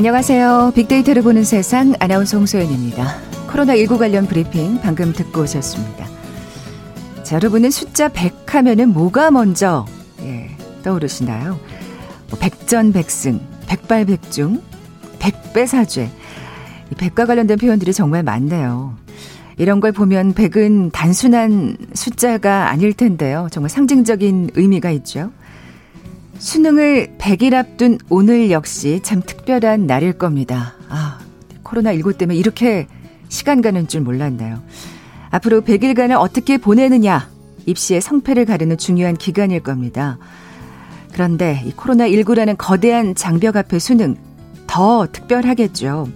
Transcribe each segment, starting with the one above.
안녕하세요. 빅데이터를 보는 세상 아나운서 홍소연입니다. 코로나19 관련 브리핑 방금 듣고 오셨습니다. 자, 여러분은 숫자 100 하면은 뭐가 먼저 예, 떠오르시나요? 뭐 백전백승, 백발백중, 백배사죄. 이 백과 관련된 표현들이 정말 많네요. 이런 걸 보면 백은 단순한 숫자가 아닐 텐데요. 정말 상징적인 의미가 있죠. 수능을 100일 앞둔 오늘 역시 참 특별한 날일 겁니다. 아, 코로나19 때문에 이렇게 시간 가는 줄 몰랐나요? 앞으로 100일간을 어떻게 보내느냐, 입시의 성패를 가르는 중요한 기간일 겁니다. 그런데 이 코로나19라는 거대한 장벽 앞에 수능 더 특별하겠죠.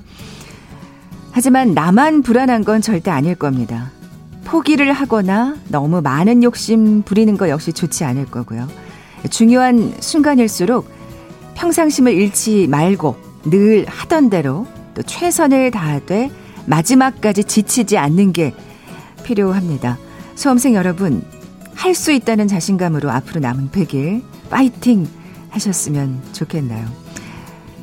하지만 나만 불안한 건 절대 아닐 겁니다. 포기를 하거나 너무 많은 욕심 부리는 거 역시 좋지 않을 거고요. 중요한 순간일수록 평상심을 잃지 말고 늘 하던 대로 또 최선을 다하되 마지막까지 지치지 않는 게 필요합니다. 수험생 여러분, 할 수 있다는 자신감으로 앞으로 남은 100일 파이팅 하셨으면 좋겠나요?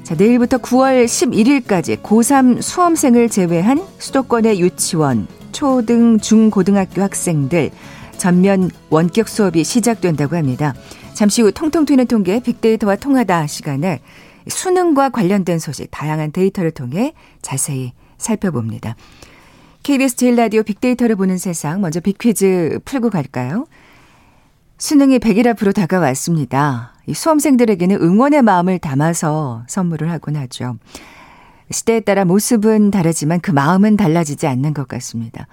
자, 내일부터 9월 11일까지 고3 수험생을 제외한 수도권의 유치원, 초등, 중고등학교 학생들 전면 원격 수업이 시작된다고 합니다. 잠시 후 통통 튀는 통계 빅데이터와 통하다 시간에 수능과 관련된 소식 다양한 데이터를 통해 자세히 살펴봅니다. KBS 제일 라디오 빅데이터를 보는 세상 먼저 빅퀴즈 풀고 갈까요? 수능이 100일 앞으로 다가왔습니다. 이 수험생들에게는 응원의 마음을 담아서 선물을 하곤 하죠. 시대에 따라 모습은 다르지만 그 마음은 달라지지 않는 것 같습니다.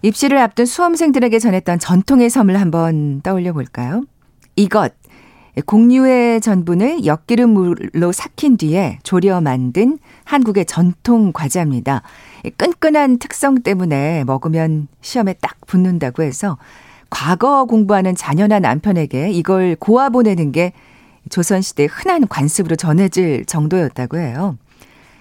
입시를 앞둔 수험생들에게 전했던 전통의 선물 한번 떠올려 볼까요? 이것. 공유의 전분을 엿기름 물로 삭힌 뒤에 졸여 만든 한국의 전통 과자입니다. 끈끈한 특성 때문에 먹으면 시험에 딱 붙는다고 해서 과거 공부하는 자녀나 남편에게 이걸 고아 보내는 게 조선시대 흔한 관습으로 전해질 정도였다고 해요.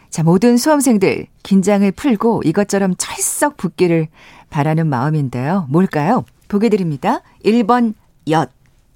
자, 모든 수험생들 긴장을 풀고 이것처럼 철썩 붙기를 바라는 마음인데요. 뭘까요? 보게 드립니다. 1번 엿,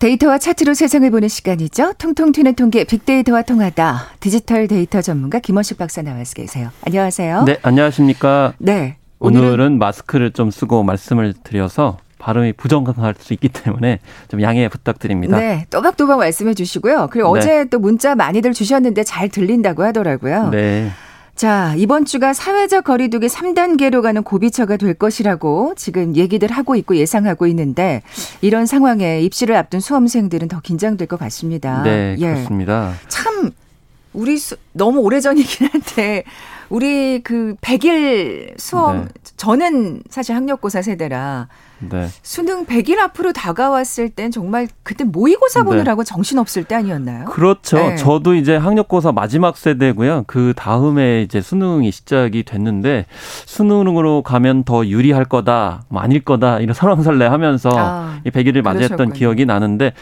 데이터와 차트로 세상을 보는 시간이죠. 통통 튀는 통계 빅데이터와 통하다. 디지털 데이터 전문가 김원식 박사 나와 계세요. 안녕하세요. 네, 안녕하십니까. 네. 오늘은, 오늘은 마스크를 좀 쓰고 말씀을 드려서 발음이 부정할 수 있기 때문에 좀 양해 부탁드립니다. 네, 또박또박 말씀해 주시고요. 그리고 네. 어제 또 문자 많이들 주셨는데 잘 들린다고 하더라고요. 네. 자, 이번 주가 사회적 거리두기 3단계로 가는 고비처가 될 것이라고 지금 얘기들 하고 있고 예상하고 있는데 이런 상황에 입시를 앞둔 수험생들은 더 긴장될 것 같습니다. 네, 예. 그렇습니다. 참 우리 수, 너무 오래전이긴 한데 우리 그 100일 수험 네. 저는 사실 학력고사 세대라 네. 수능 100일 앞으로 다가왔을 땐 정말 그때 모의고사 네. 보느라고 네. 정신없을 때 아니었나요? 그렇죠. 네. 저도 이제 학력고사 마지막 세대고요. 그 다음에 이제 수능이 시작이 됐는데 수능으로 가면 더 유리할 거다, 뭐 아닐 거다 이런 설왕설래 하면서 아, 이 100일을 맞이했던 기억이 나는데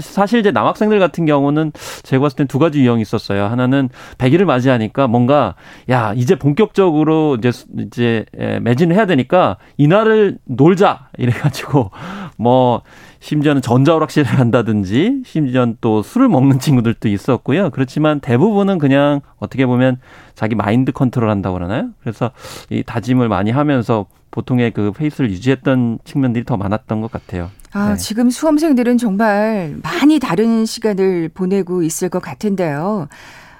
사, 실 이제 남학생들 같은 경우는 제가 봤을 땐 두 가지 유형이 있었어요. 하나는 100일을 맞이하니까 뭔가 야, 이제 본격적으로 이제 이제 매진을 해야 되니까 이날을 놀자 이래가지고 뭐 심지어는 전자오락실을 간다든지 심지어는 또 술을 먹는 친구들도 있었고요. 그렇지만 대부분은 그냥 어떻게 보면 자기 마인드 컨트롤 한다고 그러나요? 그래서 이 다짐을 많이 하면서 보통의 그 페이스를 유지했던 측면들이 더 많았던 것 같아요. 아, 네. 지금 수험생들은 정말 많이 다른 시간을 보내고 있을 것 같은데요.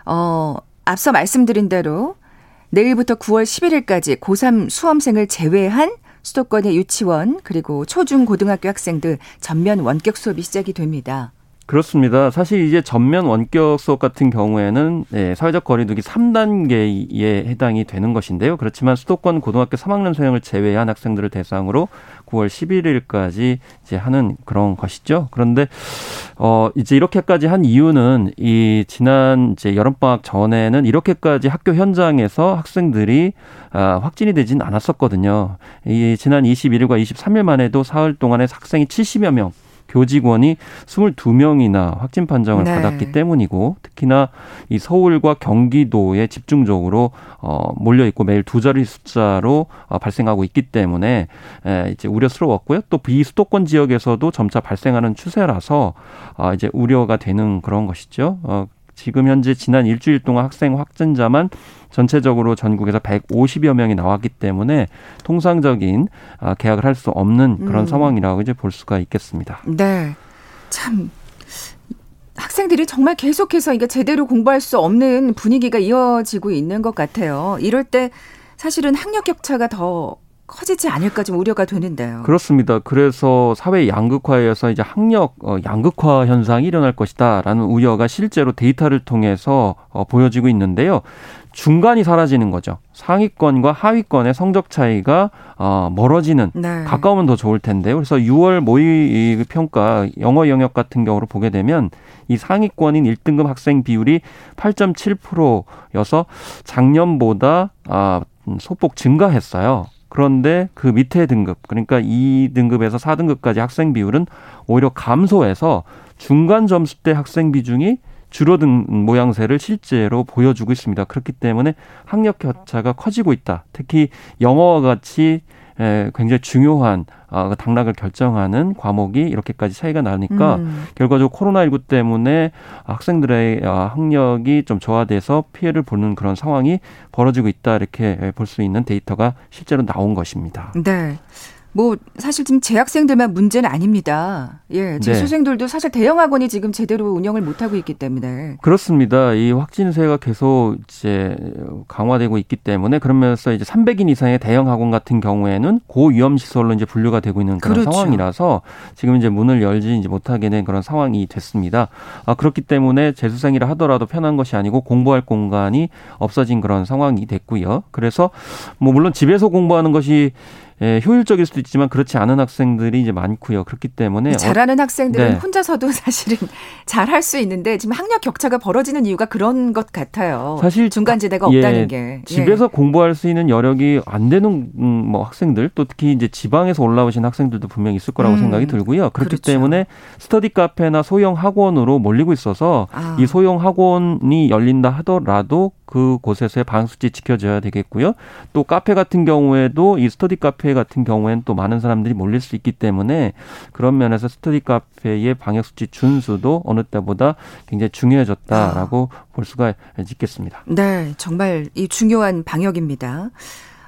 어, 앞서 말씀드린 대로 내일부터 9월 11일까지 고3 수험생을 제외한 수도권의 유치원 그리고 초중 고등학교 학생들 전면 원격 수업이 시작이 됩니다. 그렇습니다. 사실 이제 전면 원격 수업 같은 경우에는 네, 사회적 거리두기 3단계에 해당이 되는 것인데요. 그렇지만 수도권 고등학교 3학년 수험생을 제외한 학생들을 대상으로 9월 11일까지 이제 하는 그런 것이죠. 그런데 어 이제 이렇게까지 한 이유는 이 지난 이제 여름 방학 전에는 이렇게까지 학교 현장에서 학생들이 아, 확진이 되진 않았었거든요. 이 지난 21일과 23일만 해도 사흘 동안에 학생이 70여 명 교직원이 22명이나 확진 판정을 네. 받았기 때문이고 특히나 이 서울과 경기도에 집중적으로 어 몰려 있고 매일 두 자리 숫자로 어, 발생하고 있기 때문에 에 이제 우려스러웠고요. 또 비수도권 지역에서도 점차 발생하는 추세라서 아 이제 우려가 되는 그런 것이죠. 어 지금 현재 지난 일주일 동안 학생 확진자만 전체적으로 전국에서 150여 명이 나왔기 때문에 통상적인 아, 계약을 할 수 없는 그런 음. 상황이라고 이제 볼 수가 있겠습니다. 네. 참 학생들이 정말 계속해서 이게 제대로 공부할 수 없는 분위기가 이어지고 있는 것 같아요. 이럴 때 사실은 학력 격차가 더 커지지 않을까 좀 우려가 되는데요. 그렇습니다. 그래서 사회 양극화에서 이제 학력 어, 양극화 현상이 일어날 것이다라는 우려가 실제로 데이터를 통해서 어, 보여지고 있는데요. 중간이 사라지는 거죠. 상위권과 하위권의 성적 차이가 어, 멀어지는 네. 가까우면 더 좋을 텐데요. 그래서 6월 모의 평가 영어 영역 같은 경우로 보게 되면 이 상위권인 1등급 학생 비율이 8.7%여서 작년보다 아, 소폭 증가했어요. 그런데 그 밑에 등급 그러니까 2등급에서 4등급까지 학생 비율은 오히려 감소해서 중간 점수대 학생 비중이 줄어든 모양새를 실제로 보여주고 있습니다. 그렇기 때문에 학력 격차가 커지고 있다. 특히 영어와 같이 굉장히 중요한 어, 그 당락을 결정하는 과목이 이렇게까지 차이가 나니까 음. 결과적으로 코로나19 때문에 학생들의 어, 학력이 좀 저하돼서 피해를 보는 그런 상황이 벌어지고 있다 이렇게 볼 수 있는 데이터가 실제로 나온 것입니다. 네. 뭐 사실 지금 재학생들만 문제는 아닙니다. 예, 재수생들도 네. 사실 대형 학원이 지금 제대로 운영을 못 하고 있기 때문에 그렇습니다. 이 확진세가 계속 이제 강화되고 있기 때문에 그러면서 이제 300인 이상의 대형 학원 같은 경우에는 고위험 시설로 이제 분류가 되고 있는 그런 그렇죠. 상황이라서 지금 이제 문을 열지 이제 못하게 된 그런 상황이 됐습니다. 아, 그렇기 때문에 재수생이라 하더라도 편한 것이 아니고 공부할 공간이 없어진 그런 상황이 됐고요. 그래서 뭐 물론 집에서 공부하는 것이 예, 효율적일 수도 있지만 그렇지 않은 학생들이 이제 많고요. 그렇기 때문에 잘하는 학생들은 네. 혼자서도 사실은 잘할 수 있는데 지금 학력 격차가 벌어지는 이유가 그런 것 같아요. 사실 중간지대가 예, 없다는 게 집에서 예. 공부할 수 있는 여력이 안 되는 음, 뭐 학생들 또 특히 이제 지방에서 올라오신 학생들도 분명히 있을 거라고 음, 생각이 들고요. 그렇기 그렇죠. 때문에 스터디 카페나 소형 학원으로 몰리고 있어서 아. 이 소형 학원이 열린다 하더라도 그 곳에서의 방수치 지켜져야 되겠고요. 또 카페 같은 경우에도 이 스터디 카페 같은 경우에는 또 많은 사람들이 몰릴 수 있기 때문에 그런 면에서 스터디 카페의 방역 수치 준수도 어느 때보다 굉장히 중요해졌다라고 아. 볼 수가 있겠습니다. 네, 정말 이 중요한 방역입니다.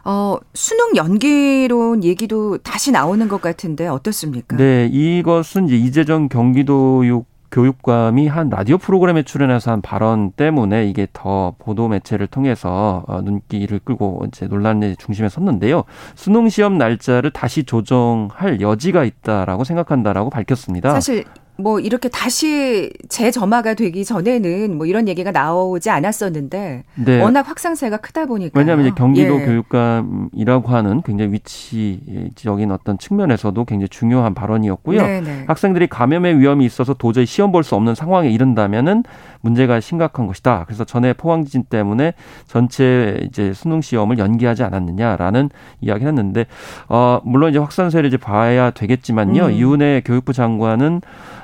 어, 수능 연기론 얘기도 다시 나오는 것 같은데 어떻습니까? 네, 이것은 이제 이재정 경기도육 교육감이 한 라디오 프로그램에 출연해서 한 발언 때문에 이게 더 보도 매체를 통해서 어, 눈길을 끌고 이제 논란의 중심에 섰는데요. 수능 시험 날짜를 다시 조정할 여지가 있다라고 생각한다라고 밝혔습니다. 사실 뭐 이렇게 다시 재점화가 되기 전에는 뭐 이런 얘기가 나오지 않았었는데 네. 워낙 확산세가 크다 보니까 왜냐하면 이제 경기도 예. 교육감이라고 하는 굉장히 위치적인 어떤 측면에서도 굉장히 중요한 발언이었고요. 네네. 네. 학생들이 감염의 위험이 있어서 도저히 시험 볼 수 없는 상황에 이른다면은 문제가 심각한 것이다. 그래서 전에 포항 지진 때문에 전체 이제 수능 시험을 연기하지 않았느냐라는 이야기를 했는데 어 물론 이제 확산세를 이제 봐야 되겠지만요. 음. 이훈혜 교육부 장관은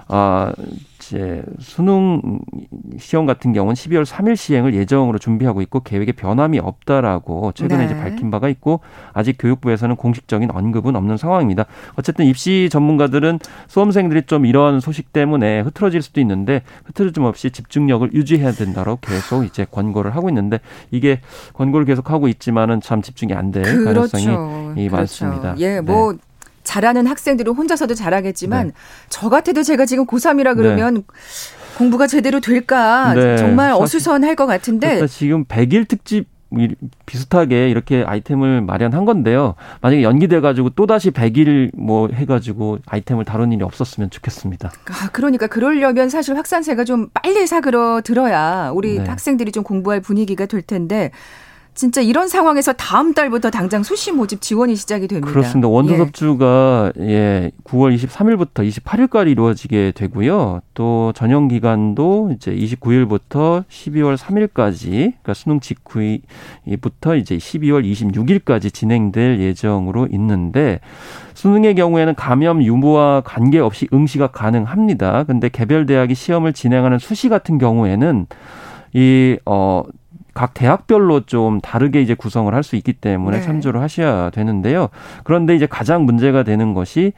아, 이제 수능 시험 같은 경우는 12월 3일 시행을 예정으로 준비하고 있고 계획에 변함이 없다라고 최근에 네. 이제 밝힌 바가 있고 아직 교육부에서는 공식적인 언급은 없는 상황입니다. 어쨌든 입시 전문가들은 수험생들이 좀 이런 소식 때문에 흐트러질 수도 있는데 흐트러짐 없이 집중력을 유지해야 된다고 계속 이제 권고를 하고 있는데 이게 권고를 계속 하고 있지만은 참 집중이 안될 그렇죠. 가능성이 그렇죠. 많습니다. 예, 뭐 네. 잘하는 학생들은 혼자서도 잘하겠지만 네. 저 같아도 제가 지금 고3이라 그러면 네. 공부가 제대로 될까 네. 정말 어수선할 것 같은데 지금 100일 특집 비슷하게 이렇게 아이템을 마련한 건데요. 만약에 연기돼 가지고 또 다시 100일 뭐 해가지고 아이템을 다룬 일이 없었으면 좋겠습니다. 아 그러니까 그러려면 사실 확산세가 좀 빨리 사그러 들어야 우리 네. 학생들이 좀 공부할 분위기가 될 텐데 진짜 이런 상황에서 다음 달부터 당장 수시 모집 지원이 시작이 됩니다. 그렇습니다. 원조 접주가 예. 예 9월 23일부터 28일까지 이루어지게 되고요. 또 전형 기간도 이제 29일부터 12월 3일까지 그러니까 수능 직후부터 이제 12월 26일까지 진행될 예정으로 있는데 수능의 경우에는 감염 유무와 관계없이 응시가 가능합니다. 근데 개별 대학이 시험을 진행하는 수시 같은 경우에는 이 어 각 대학별로 좀 다르게 이제 구성을 할 수 있기 때문에 네. 참조를 하셔야 되는데요. 그런데 이제 가장 문제가 되는 것이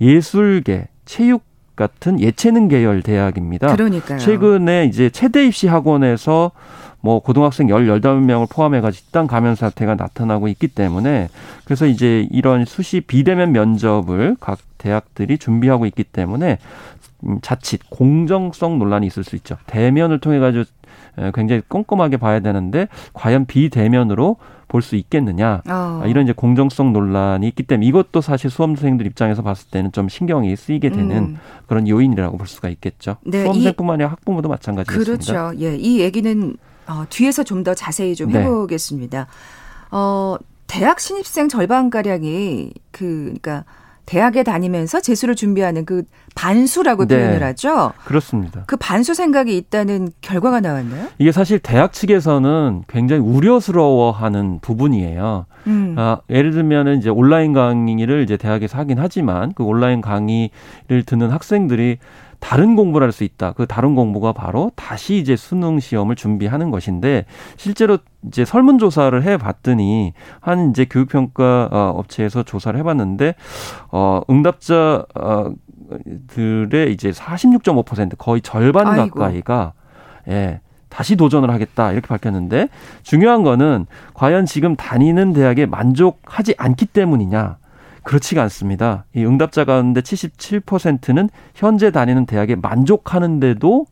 예술계, 체육 같은 예체능 계열 대학입니다. 그러니까요. 최근에 이제 체대 입시 학원에서 뭐 고등학생 열 열다섯 명을 포함해 가지고 집단 감염 사태가 나타나고 있기 때문에 그래서 이제 이런 수시 비대면 면접을 각 대학들이 준비하고 있기 때문에 음, 자칫 공정성 논란이 있을 수 있죠. 대면을 통해 가지고 굉장히 꼼꼼하게 봐야 되는데 과연 비대면으로 볼 수 있겠느냐 어. 이런 이제 공정성 논란이 있기 때문에 이것도 사실 수험생들 입장에서 봤을 때는 좀 신경이 쓰이게 되는 음. 그런 요인이라고 볼 수가 있겠죠. 네, 수험생뿐만 아니라 학부모도 마찬가지겠습니다. 그렇죠. 예, 이 얘기는 어, 뒤에서 좀 더 자세히 좀 네. 해보겠습니다. 네. 어, 대학 신입생 절반 가량이 그 그러니까 대학에 다니면서 재수를 준비하는 그 반수라고 네. 표현을 하죠. 그렇습니다. 그 반수 생각이 있다는 결과가 나왔나요? 이게 사실 대학 측에서는 굉장히 우려스러워하는 부분이에요. 음. 아, 예를 들면은 이제 온라인 강의를 이제 대학에서 하긴 하지만 그 온라인 강의를 듣는 학생들이 다른 공부를 할 수 있다. 그 다른 공부가 바로 다시 이제 수능 시험을 준비하는 것인데 실제로 이제 설문 조사를 해 봤더니 한 이제 교육 평가 어, 업체에서 조사를 해 봤는데 어 응답자 어 들의 이제 46.5% 거의 절반 아이고. 가까이가 예. 다시 도전을 하겠다 이렇게 밝혔는데 중요한 거는 과연 지금 다니는 대학에 만족하지 않기 때문이냐 그렇지가 않습니다. 이 응답자 가운데 77%는 현재 다니는 대학에 만족하는데도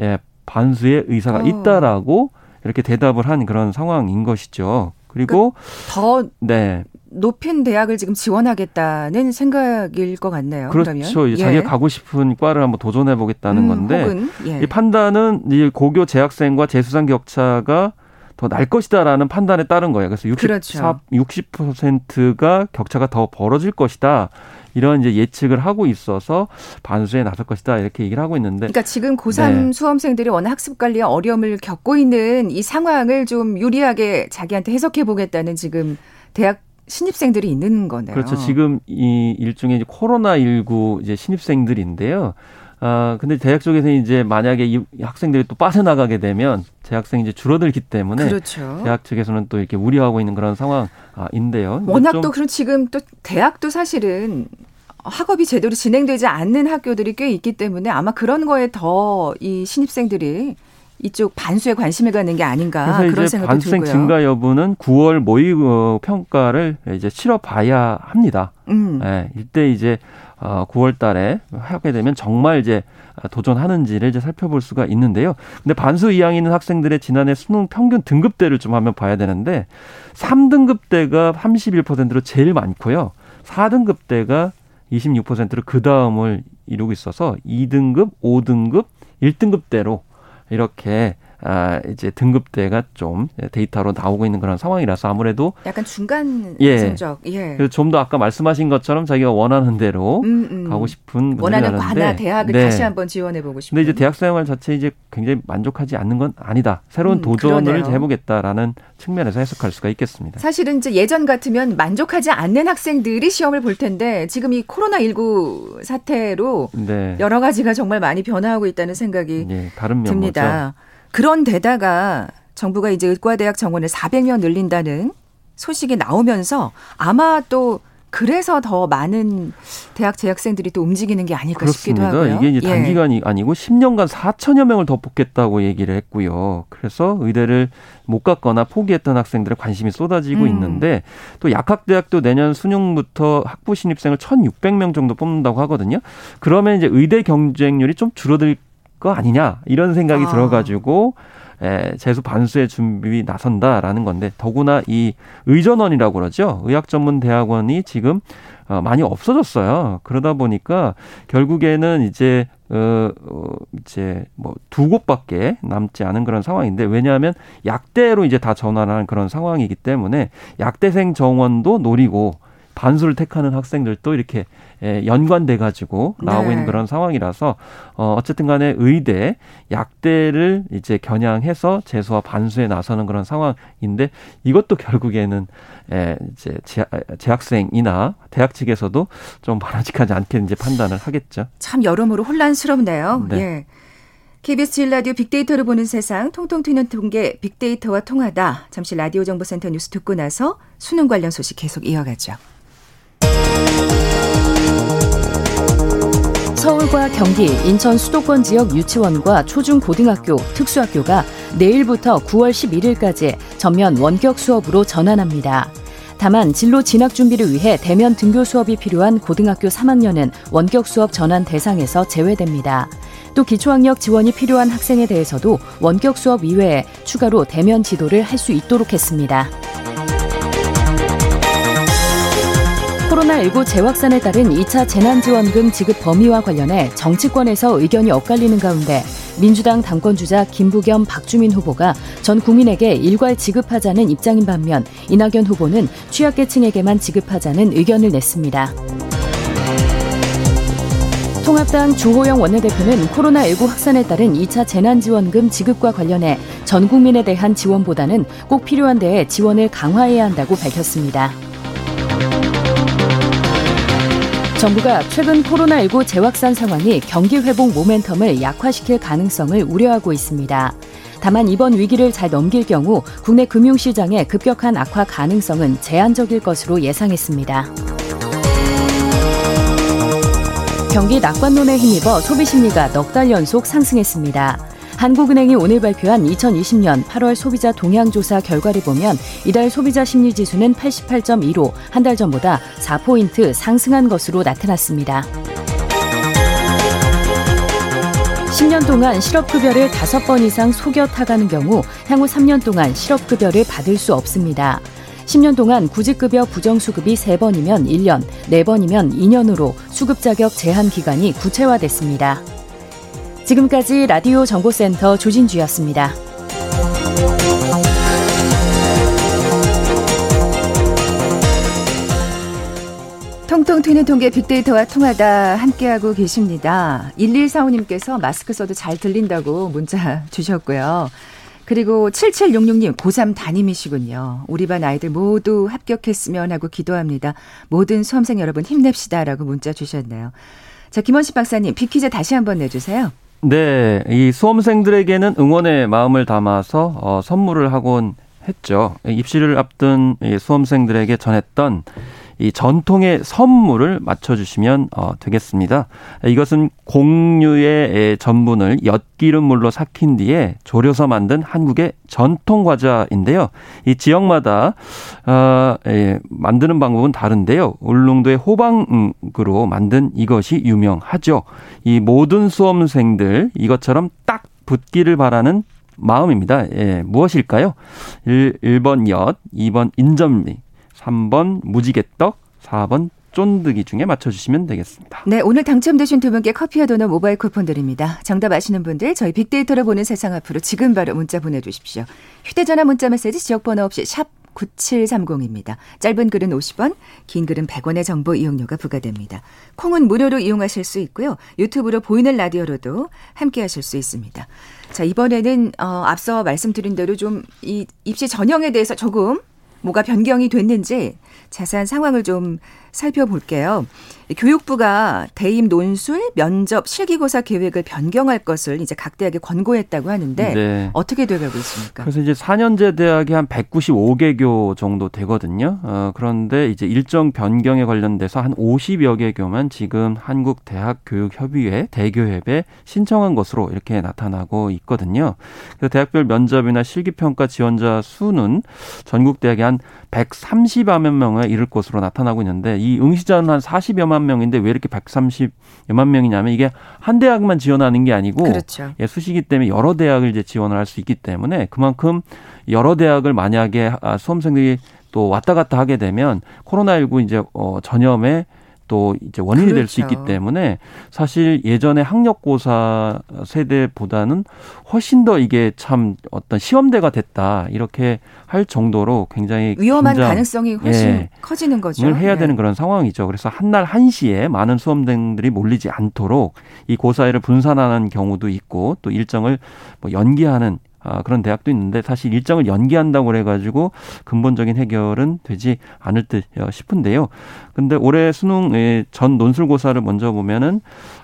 예, 반수의 의사가 어. 있다라고 이렇게 대답을 한 그런 상황인 것이죠. 그리고 그더 네. 높은 대학을 지금 지원하겠다는 생각일 것 같네요. 그렇죠. 예. 자기가 가고 싶은 과를 한번 도전해 보겠다는 음, 건데 예. 이 판단은 이 고교 재학생과 재수생 격차가 더 날 것이다라는 판단에 따른 거예요. 그래서 64, 그렇죠. 60%가 격차가 더 벌어질 것이다. 이런 이제 예측을 하고 있어서 반수에 나설 것이다 이렇게 얘기를 하고 있는데 그러니까 지금 고3 네. 수험생들이 워낙 학습 관리에 어려움을 겪고 있는 이 상황을 좀 유리하게 자기한테 해석해 보겠다는 지금 대학 신입생들이 있는 거네요. 그렇죠. 지금 이 일종의 코로나 19 이제 신입생들인데요. 아, 근데 대학 쪽에서 이제 만약에 이 학생들이 또 빠져나가게 되면 재학생이 이제 줄어들기 때문에 그렇죠. 대학 측에서는 또 이렇게 우려하고 있는 그런 상황인데요. 워낙 또 그런 지금 또 대학도 사실은 학업이 제대로 진행되지 않는 학교들이 꽤 있기 때문에 아마 그런 거에 더 이 신입생들이 이쪽 반수에 관심을 갖는 게 아닌가 그런 생각도 반수생 들고요. 증가 여부는 9월 모의 평가를 이제 치러 봐야 합니다. 음. 네, 이때 이제 어 9월 달에 하게 되면 정말 이제 도전하는지를 이제 살펴볼 수가 있는데요. 근데 반수 이항이 있는 학생들의 지난해 수능 평균 등급대를 좀 한번 봐야 되는데 3등급대가 31%로 제일 많고요. 4등급대가 26%로 그 다음을 이루고 있어서 2등급, 5등급, 1등급대로 이렇게 아, 이제 등급대가 좀 데이터로 나오고 있는 그런 상황이라서 아무래도 약간 중간 예. 성적. 예. 좀더 아까 말씀하신 것처럼 자기가 원하는 대로 음, 음. 가고 싶은 원하는 과나 대학을 네. 다시 한번 지원해 보고 싶은. 근데 이제 대학 생활 자체 이제 굉장히 만족하지 않는 건 아니다. 새로운 음, 도전을 해보겠다라는 측면에서 해석할 수가 있겠습니다. 사실은 이제 예전 같으면 만족하지 않는 학생들이 시험을 볼 텐데 지금 이 코로나 19 사태로 네. 여러 가지가 정말 많이 변화하고 있다는 생각이 네, 다른 듭니다. 그런 데다가 정부가 이제 의과대학 정원을 400명 늘린다는 소식이 나오면서 아마 또 그래서 더 많은 대학 재학생들이 또 움직이는 게 아닐까 그렇습니다. 싶기도 하고요. 이게 이제 예. 단기간이 예. 아니고 10년간 4천여 명을 더 뽑겠다고 얘기를 했고요. 그래서 의대를 못 갔거나 포기했던 학생들의 관심이 쏟아지고 음. 있는데 또 약학대학도 내년 수능부터 학부 신입생을 1,600명 정도 뽑는다고 하거든요. 그러면 이제 의대 경쟁률이 좀 줄어들 거 아니냐 이런 생각이 아. 들어가지고 에, 재수 반수의 준비 나선다라는 건데 더구나 이 의전원이라고 그러죠. 의학 전문 대학원이 지금 어, 많이 없어졌어요. 그러다 보니까 결국에는 이제 어, 어 이제 뭐 두 곳밖에 남지 않은 그런 상황인데 왜냐하면 약대로 이제 다 전환하는 그런 상황이기 때문에 약대생 정원도 노리고 반수를 택하는 학생들도 이렇게 예, 연관돼 가지고 나오고 네. 있는 그런 상황이라서 어 어쨌든 간에 의대 약대를 이제 겨냥해서 재수와 반수에 나서는 그런 상황인데 이것도 결국에는 예, 이제 재학생이나 대학 측에서도 좀 바람직하지 않게 이제 판단을 하겠죠. 참 여러모로 혼란스럽네요. 네. 예. KBS 질 라디오 빅데이터를 보는 세상 통통 튀는 통계 빅데이터와 통하다. 잠시 라디오 정보센터 뉴스 듣고 나서 수능 관련 소식 계속 이어가죠. 서울과 경기, 인천 수도권 지역 유치원과 초중 고등학교, 특수학교가 내일부터 9월 11일까지 전면 원격 수업으로 전환합니다. 다만 진로 진학 준비를 위해 대면 등교 수업이 필요한 고등학교 3학년은 원격 수업 전환 대상에서 제외됩니다. 또 기초학력 지원이 필요한 학생에 대해서도 원격 수업 이외에 추가로 대면 지도를 할 수 있도록 했습니다. 코로나19 재확산에 따른 2차 재난지원금 지급 범위와 관련해 정치권에서 의견이 엇갈리는 가운데 민주당 당권주자 김부겸 박주민 후보가 전 국민에게 일괄 지급하자는 입장인 반면 이낙연 후보는 취약계층에게만 지급하자는 의견을 냈습니다. 통합당 주호영 원내대표는 코로나19 확산에 따른 2차 재난지원금 지급과 관련해 전 국민에 대한 지원보다는 꼭 필요한 데에 지원을 강화해야 한다고 밝혔습니다. 정부가 최근 코로나19 재확산 상황이 경기 회복 모멘텀을 약화시킬 가능성을 우려하고 있습니다. 다만 이번 위기를 잘 넘길 경우 국내 금융시장의 급격한 악화 가능성은 제한적일 것으로 예상했습니다. 경기 낙관론에 힘입어 소비 심리가 넉 달 연속 상승했습니다. 한국은행이 오늘 발표한 2020년 8월 소비자 동향조사 결과를 보면 이달 소비자 심리 지수는 88.2로 한 달 전보다 4포인트 상승한 것으로 나타났습니다. 10년 동안 실업급여를 5번 이상 속여 타가는 경우 향후 3년 동안 실업급여를 받을 수 없습니다. 10년 동안 구직급여 부정수급이 3번이면 1년, 4번이면 2년으로 수급 자격 제한 기간이 구체화됐습니다. 지금까지 라디오 정보센터 조진주였습니다. 통통 튀는 통계 빅데이터와 통하다 함께하고 계십니다. 1145님께서 마스크 써도 잘 들린다고 문자 주셨고요. 그리고 7766님 고3 담임이시군요. 우리 반 아이들 모두 합격했으면 하고 기도합니다. 모든 수험생 여러분 힘냅시다라고 문자 주셨네요. 자, 김원식 박사님 비키즈 다시 한번 내주세요. 네, 이 수험생들에게는 응원의 마음을 담아서 어, 선물을 하곤 했죠. 입시를 앞둔 이 수험생들에게 전했던 이 전통의 선물을 맞춰주시면 어, 되겠습니다. 이것은 공유의 전분을 엿기름물로 삭힌 뒤에 졸여서 만든 한국의 전통 과자인데요. 이 지역마다 어, 예, 만드는 방법은 다른데요. 울릉도의 호방으로 만든 이것이 유명하죠. 이 모든 수험생들 이것처럼 딱 붙기를 바라는 마음입니다. 예, 무엇일까요? 1, 1번 엿, 2번 인절미, 3번 무지개떡, 4번 쫀득이 중에 맞춰주시면 되겠습니다. 네, 오늘 당첨되신 두 분께 커피와 도넛 모바일 쿠폰 드립니다. 정답 아시는 분들 저희 빅데이터를 보는 세상 앞으로 지금 바로 문자 보내주십시오. 휴대전화 문자 메시지 지역번호 없이 샵 9730입니다. 짧은 글은 50원, 긴 글은 100원의 정보 이용료가 부과됩니다. 콩은 무료로 이용하실 수 있고요. 유튜브로 보이는 라디오로도 함께 하실 수 있습니다. 자, 이번에는 어, 앞서 말씀드린 대로 좀 이 입시 전형에 대해서 조금 뭐가 변경이 됐는지 자세한 상황을 좀 살펴볼게요. 교육부가 대입 논술, 면접, 실기고사 계획을 변경할 것을 이제 각 대학에 권고했다고 하는데 네. 어떻게 돼가고 있습니까? 그래서 이제 4년제 대학이 한 195개 교 정도 되거든요. 어, 그런데 이제 일정 변경에 관련돼서 한 50여 개 교만 지금 한국 대학 교육 협의회 대교협에 신청한 것으로 이렇게 나타나고 있거든요. 그래서 대학별 면접이나 실기 평가 지원자 수는 전국 대학의 한한 130여만 명에 이를 것으로 나타나고 있는데 이 응시자는 한 40여만 명인데 왜 이렇게 130여만 명이냐면 이게 한 대학만 지원하는 게 아니고 그렇죠. 예, 수시기 때문에 여러 대학을 이제 지원을 할 수 있기 때문에 그만큼 여러 대학을 만약에 아, 수험생들이 또 왔다 갔다 하게 되면 코로나19 이제 어 전염에 또 이제 원인이 그렇죠. 될수 있기 때문에 사실 예전에 학력고사 세대보다는 훨씬 더 이게 참 어떤 시험대가 됐다 이렇게 할 정도로 굉장히 위험한 긴장, 가능성이 훨씬 예, 커지는 거죠. 해야 네. 되는 그런 상황이죠. 그래서 한날 한시에 많은 수험생들이 몰리지 않도록 이 고사일을 분산하는 경우도 있고 또 일정을 뭐 연기하는 아, 그런 대학도 있는데 사실 일정을 연기한다고 그래가지고 근본적인 해결은 되지 않을 듯 싶은데요. 근데 올해 수능의 전 논술고사를 먼저 보면은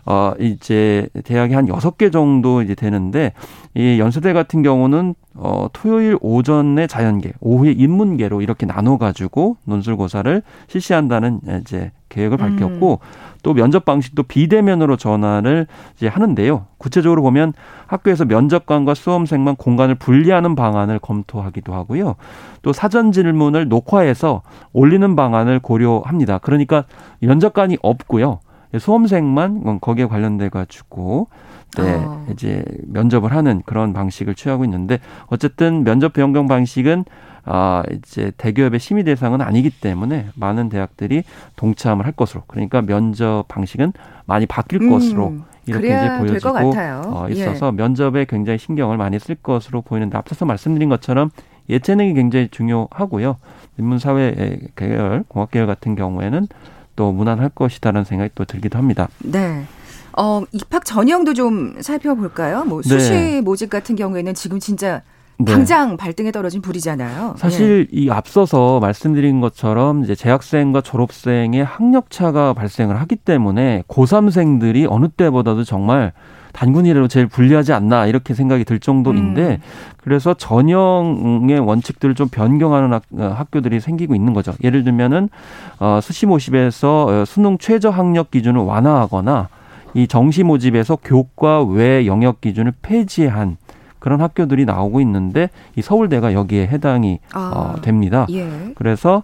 어 이제 대학이 한 여섯 개 정도 이제 되는데 이 연세대 같은 경우는 어 토요일 오전에 자연계, 오후에 인문계로 이렇게 나눠 가지고 논술고사를 실시한다는 이제 계획을 밝혔고 음. 또 면접 방식도 비대면으로 전환을 이제 하는데요. 구체적으로 보면 학교에서 면접관과 수험생만 공간을 분리하는 방안을 검토하기도 하고요. 또 사전 질문을 녹화해서 올리는 방안을 고려합니다. 그러니까 면접관이 없고요. 수험생만 거기에 관련돼 가지고 네, 어. 이제 면접을 하는 그런 방식을 취하고 있는데 어쨌든 면접 변경 방식은 아, 이제 대기업의 심의 대상은 아니기 때문에 많은 대학들이 동참을 할 것으로 그러니까 면접 방식은 많이 바뀔 음, 것으로 이렇게 이제 보여지고 어, 예. 있어서 예. 면접에 굉장히 신경을 많이 쓸 것으로 보이는데 앞서서 말씀드린 것처럼 예체능이 굉장히 중요하고요. 인문사회 계열, 공학계열 같은 경우에는 또 무난할 것이다라는 생각이 또 들기도 합니다. 네. 어, 입학 전형도 좀 살펴볼까요? 뭐 수시 네. 모집 같은 경우에는 지금 진짜 네. 당장 발등에 떨어진 불이잖아요. 사실 예. 이 앞서서 말씀드린 것처럼 이제 재학생과 졸업생의 학력 차가 발생을 하기 때문에 고3생들이 어느 때보다도 정말 단군이라도 제일 불리하지 않나 이렇게 생각이 들 정도인데 음. 그래서 전형의 원칙들을 좀 변경하는 학, 어, 학교들이 생기고 있는 거죠. 예를 들면은 어 수시 모집에서 어, 수능 최저 학력 기준을 완화하거나 이 정시 모집에서 교과 외 영역 기준을 폐지한 그런 학교들이 나오고 있는데 이 서울대가 여기에 해당이 아, 어, 됩니다. 예. 그래서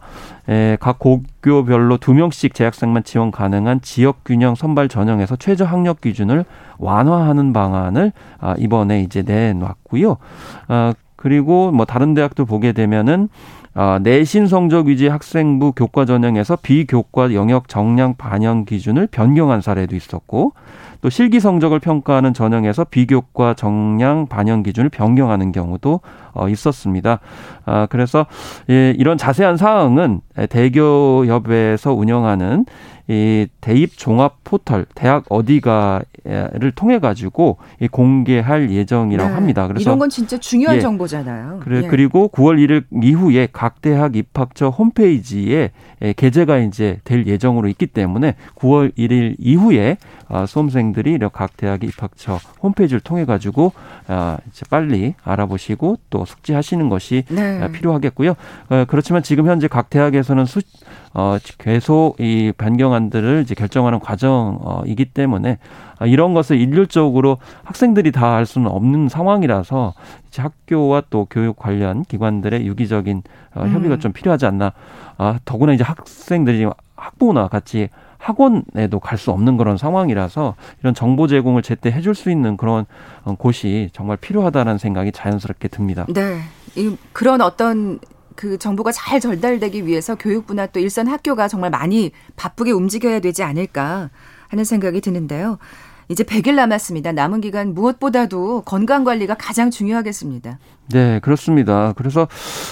에, 각 고교별로 두 명씩 재학생만 지원 가능한 지역 균형 선발 전형에서 최저 학력 기준을 완화하는 방안을 아, 이번에 이제 내놨고요. 아, 그리고 뭐 다른 대학도 보게 되면은 아, 내신 성적 위주 학생부 교과 전형에서 비교과 영역 정량 반영 기준을 변경한 사례도 있었고 또 실기 성적을 평가하는 전형에서 비교과 정량 반영 기준을 변경하는 경우도 어, 있었습니다. 아, 그래서 예, 이런 자세한 사항은 대교협에서 운영하는 이 대입 종합 포털 대학 어디가를 통해 가지고 공개할 예정이라고 네. 합니다. 그래서 이런 건 진짜 중요한 예. 정보잖아요. 그래, 예. 그리고 9월 1일 이후에 각 대학 입학처 홈페이지에 게재가 이제 될 예정으로 있기 때문에 9월 1일 이후에 아, 수험생 들이 각 대학의 입학처 홈페이지를 통해 가지고 아, 이제 빨리 알아보시고 또 숙지하시는 것이 네. 필요하겠고요. 어, 그렇지만 지금 현재 각 대학에서는 수, 어, 계속 이 변경안들을 이제 결정하는 과정이기 때문에 아, 이런 것을 일률적으로 학생들이 다할 수는 없는 상황이라서 이제 학교와 또 교육 관련 기관들의 유기적인 어, 협의가 음. 좀 필요하지 않나. 아, 더구나 이제 학생들이 학부모나 같이 학원에도 갈 수 없는 그런 상황이라서 이런 정보 제공을 제때 해줄 수 있는 그런 어, 곳이 정말 필요하다는 생각이 자연스럽게 듭니다. 네. 이 그런 어떤 그 정보가 잘 전달되기 위해서 교육부나 또 일선 학교가 정말 많이 바쁘게 움직여야 되지 않을까 하는 생각이 드는데요. 이제 100일 남았습니다. 남은 기간 무엇보다도 건강 관리가 가장 중요하겠습니다. 네, 그렇습니다. 그래서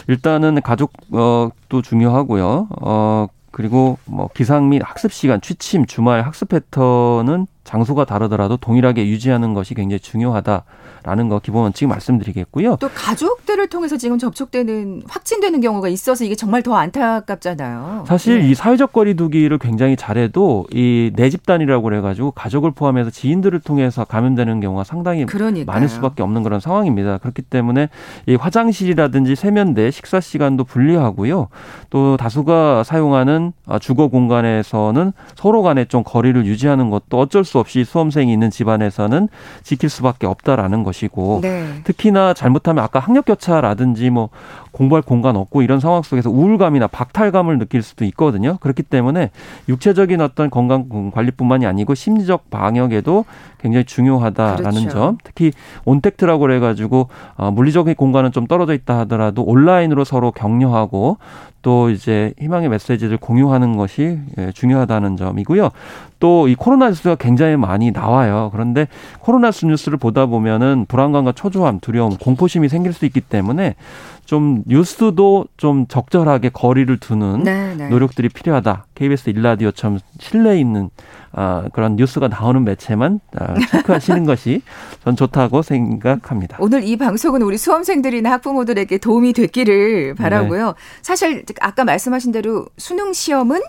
일단은 가족도 중요하고요. 어, 그리고 뭐 기상 및 학습 시간, 취침, 주말 학습 패턴은 장소가 다르더라도 동일하게 유지하는 것이 굉장히 중요하다. 라는 거 기본 원칙 말씀드리겠고요. 또 가족들을 통해서 지금 접촉되는 확진되는 경우가 있어서 이게 정말 더 안타깝잖아요. 사실 네. 이 사회적 거리두기를 굉장히 잘해도 이 내 집단이라고 그래가지고 가족을 포함해서 지인들을 통해서 감염되는 경우가 상당히 그러니까요. 많을 수밖에 없는 그런 상황입니다. 그렇기 때문에 이 화장실이라든지 세면대, 식사 시간도 분리하고요. 또 다수가 사용하는 아, 주거 공간에서는 서로 간에 좀 거리를 유지하는 것도 어쩔 수 없이 수험생이 있는 집안에서는 지킬 수밖에 없다라는 것이고 네. 특히나 잘못하면 아까 학력 교차라든지 뭐 공부할 공간 없고 이런 상황 속에서 우울감이나 박탈감을 느낄 수도 있거든요. 그렇기 때문에 육체적인 어떤 건강 관리뿐만이 아니고 심리적 방역에도 굉장히 중요하다라는 그렇죠. 점. 특히 온택트라고 그래가지고 어, 물리적인 공간은 좀 떨어져 있다 하더라도 온라인으로 서로 격려하고 또 이제 희망의 메시지를 공유하는 것이 예, 중요하다는 점이고요. 또 이 코로나 뉴스가 굉장히 많이 나와요. 그런데 코로나 뉴스를 보다 보면은 불안감과 초조함, 두려움, 공포심이 생길 수 있기 때문에 좀 뉴스도 좀 적절하게 거리를 두는 네, 네. 노력들이 필요하다. KBS 일라디오처럼 신뢰 있는 아, 그런 뉴스가 나오는 매체만 아, 체크하시는 것이 전 좋다고 생각합니다. 오늘 이 방송은 우리 수험생들이나 학부모들에게 도움이 됐기를 바라고요. 네. 사실 아까 말씀하신 대로 수능 시험은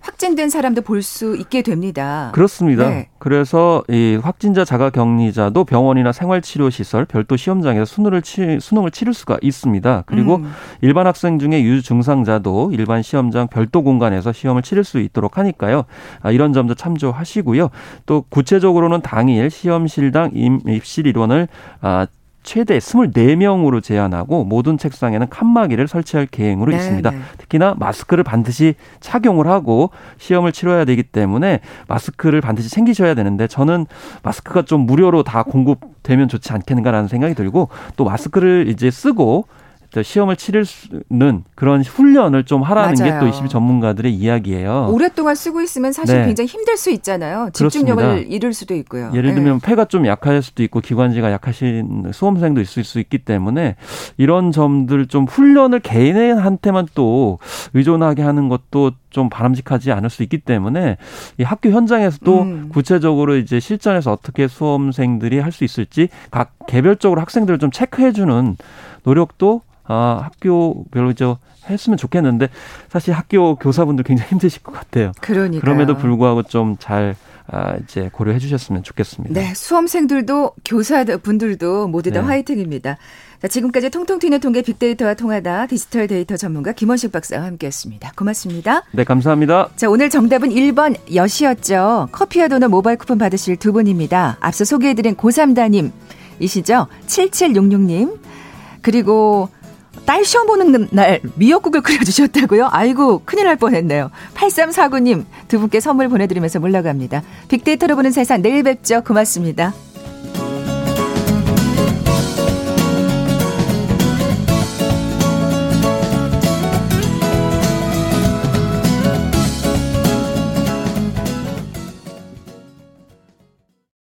확진된 사람도 볼 수 있게 됩니다. 그렇습니다. 네. 그래서 이 확진자 자가 격리자도 병원이나 생활치료 시설 별도 시험장에서 수능을 치, 수능을 치를 수가 있습니다. 그리고 음. 일반 학생 중에 유증상자도 일반 시험장 별도 공간에서 시험을 치를 수 있도록 하니까요. 아, 이런 점도 참조하시고요. 또 구체적으로는 당일 시험실당 입실 인원을 아, 최대 24명으로 제한하고 모든 책상에는 칸막이를 설치할 계획으로 네, 있습니다. 네. 특히나 마스크를 반드시 착용을 하고 시험을 치러야 되기 때문에 마스크를 반드시 챙기셔야 되는데 저는 마스크가 좀 무료로 다 공급되면 좋지 않겠는가라는 생각이 들고 또 마스크를 이제 쓰고 시험을 치르는 그런 훈련을 좀 하라는 게 또 이십 전문가들의 이야기예요. 오랫동안 쓰고 있으면 사실 네. 굉장히 힘들 수 있잖아요. 집중력을 그렇습니다. 잃을 수도 있고요. 예를 들면 네. 폐가 좀 약할 수도 있고 기관지가 약하신 수험생도 있을 수 있기 때문에 이런 점들 좀 훈련을 개인한테만 또 의존하게 하는 것도 좀 바람직하지 않을 수 있기 때문에 이 학교 현장에서도 음. 구체적으로 이제 실전에서 어떻게 수험생들이 할 수 있을지 각 개별적으로 학생들을 좀 체크해주는 노력도 아, 학교별로 저 했으면 좋겠는데 사실 학교 교사분들 굉장히 힘드실 것 같아요. 그러니까 그럼에도 불구하고 좀잘 아, 이제 고려해 주셨으면 좋겠습니다. 네, 수험생들도 교사분들도 모두 다 네. 화이팅입니다. 자, 지금까지 통통 튀는 통계 빅데이터와 통하다 디지털 데이터 전문가 김원식 박사와 함께했습니다. 고맙습니다. 네, 감사합니다. 자, 오늘 정답은 1번 여시였죠. 커피와 도넛 모바일 쿠폰 받으실 두 분입니다. 앞서 소개해드린 고3 담임이시죠? 7766님 그리고 딸 시험 보는 날 미역국을 끓여주셨다고요? 아이고 큰일 날 뻔했네요. 8349님 두 분께 선물 보내드리면서 물러갑니다. 빅데이터로 보는 세상 내일 뵙죠. 고맙습니다.